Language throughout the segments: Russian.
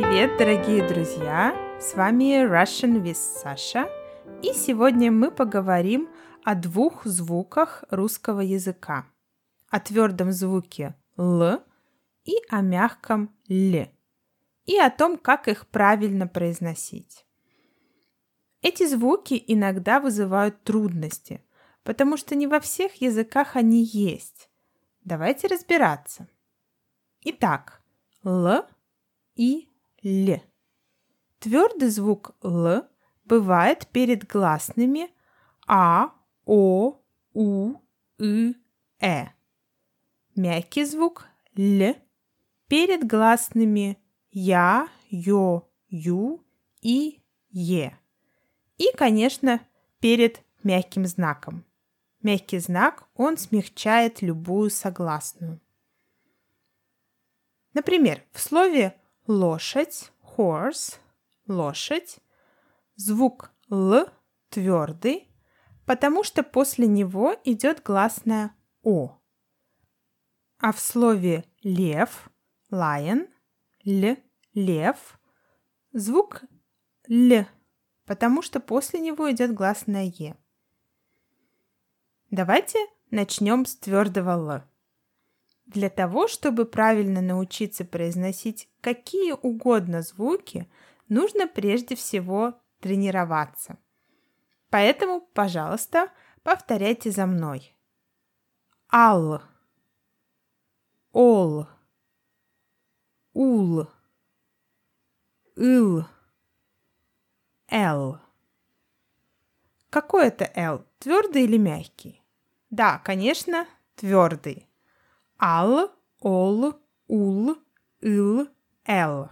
Привет, дорогие друзья! С вами Russian with Sasha, и сегодня мы поговорим о двух звуках русского языка. О твердом звуке «л» и о мягком «л», и о том, как их правильно произносить. Эти звуки иногда вызывают трудности, потому что не во всех языках они есть. Давайте разбираться. Итак, «л» и Л. Твердый звук Л бывает перед гласными А, О, У, И, Э. Мягкий звук Л перед гласными Я, Ё, Ю и Е. И, конечно, перед мягким знаком. Мягкий знак, он смягчает любую согласную. Например, в слове лошадь, horse, лошадь. Звук Л твердый, потому что после него идет гласная О. А в слове лев, lion, Л, лев, звук Л, потому что после него идет гласная Е. Давайте начнем с твердого Л. Для того, чтобы правильно научиться произносить какие угодно звуки, нужно прежде всего тренироваться. Поэтому, пожалуйста, повторяйте за мной. Ал, ол, ул, ил, эл. Какой это Л? Твердый или мягкий? Да, конечно, твердый. Ал, ол, ул, ил, эл.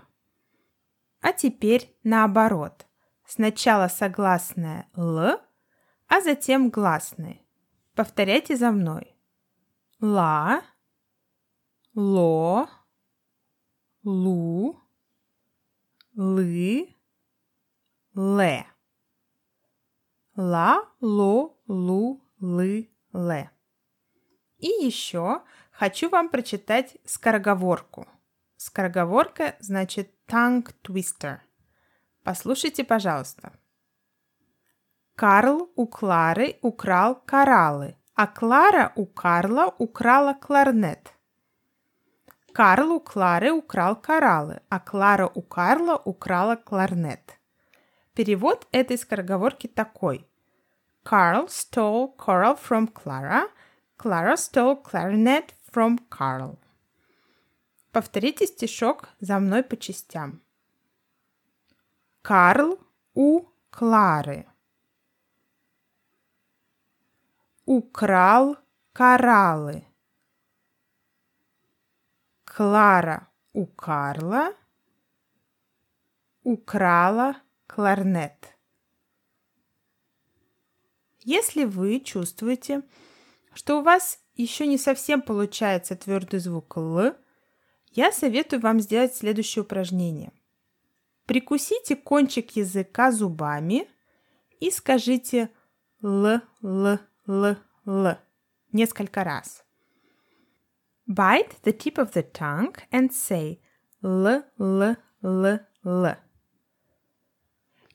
А теперь наоборот. Сначала согласная Л, а затем гласные. Повторяйте за мной. Ла, ло, лу, лы, ле. Ла, ло, лу, лы, ле. И еще хочу вам прочитать скороговорку. Скороговорка значит tongue twister. Послушайте, пожалуйста. Карл у Клары украл кораллы, а Клара у Карла украла кларнет. Карл у Клары украл кораллы, а Клара у Карла украла кларнет. Перевод этой скороговорки такой. Carl stole coral from Clara, Clara stole clarinet from Carl. Повторите стишок за мной по частям. Карл у Клары. Украл кораллы. Клара у Карла украла кларнет. Если вы чувствуете, что у вас еще не совсем получается твердый звук «л», я советую вам сделать следующее упражнение. Прикусите кончик языка зубами и скажите «л, л, л, л» несколько раз. Bite the tip of the tongue and say «л, л, л, л».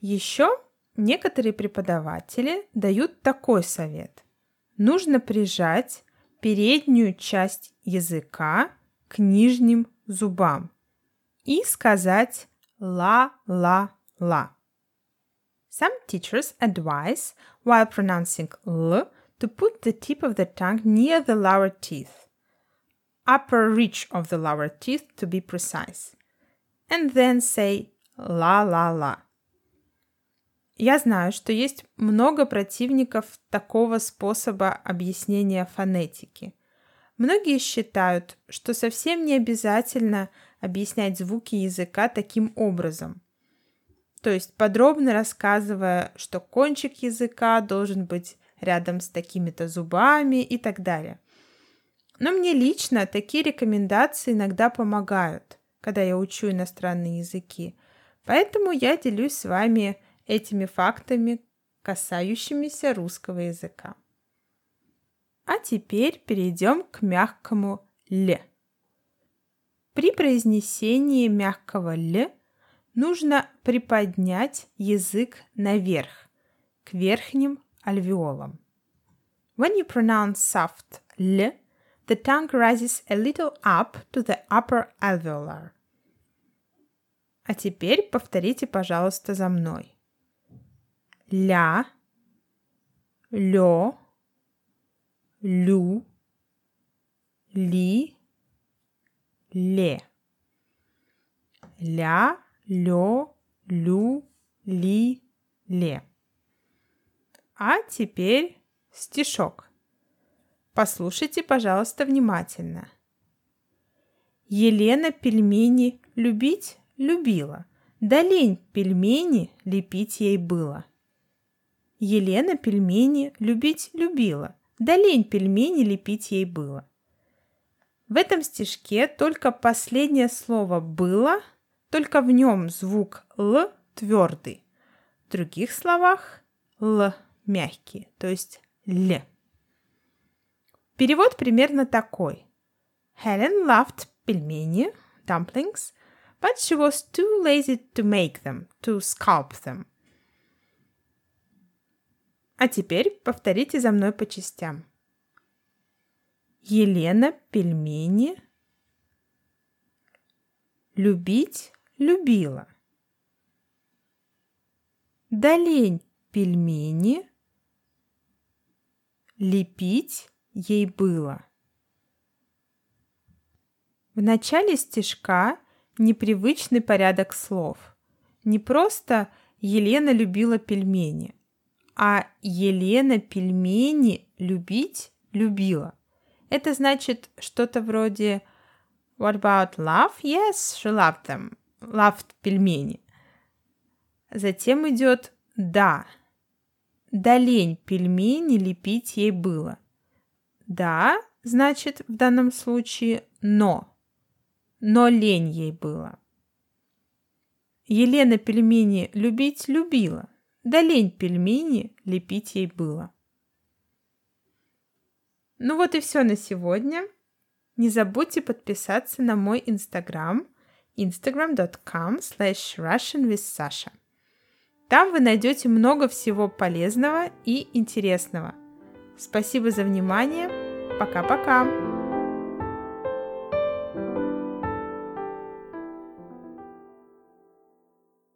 Еще некоторые преподаватели дают такой совет – нужно прижать переднюю часть языка к нижним зубам и сказать ла-ла-ла. Some teachers advise, while pronouncing l, to put the tip of the tongue near the lower teeth, upper reach of the lower teeth to be precise, and then say la la la. Я знаю, что есть много противников такого способа объяснения фонетики. Многие считают, что совсем не обязательно объяснять звуки языка таким образом. То есть подробно рассказывая, что кончик языка должен быть рядом с такими-то зубами и так далее. Но мне лично такие рекомендации иногда помогают, когда я учу иностранные языки. Поэтому я делюсь с вами этими фактами, касающимися русского языка. А теперь перейдем к мягкому «л». При произнесении мягкого «л» нужно приподнять язык наверх, к верхним альвеолам. When you pronounce soft l, the tongue rises a little up to the upper alveolar. А теперь повторите, пожалуйста, за мной. Ля, лё, лю, ли, ле. Ля, лё, лю, ли, ле. А теперь стишок. Послушайте, пожалуйста, внимательно. Елена пельмени любить любила, да лень пельмени лепить ей было. Елена пельмени любить любила, да лень пельмени лепить ей было. В этом стишке только последнее слово «было», только в нем звук «л» твердый. В других словах «л» мягкий, то есть «л». Перевод примерно такой. Helen loved пельмени, dumplings, but she was too lazy to make them, to scalp them. А теперь повторите за мной по частям. Елена пельмени любить любила. Долень пельмени лепить ей было. В начале стишка непривычный порядок слов. Не просто Елена любила пельмени, а Елена пельмени любить любила. Это значит что-то вроде What about love? Yes, she loved them. Loved пельмени. Затем идет да. Да лень пельмени лепить ей было. Да, значит в данном случае но. Но лень ей было. Елена пельмени любить любила. Да лень пельмени лепить ей было. Ну вот и все на сегодня. Не забудьте подписаться на мой инстаграм instagram.com slash russian with Sasha. Там вы найдете много всего полезного и интересного. Спасибо за внимание. Пока-пока.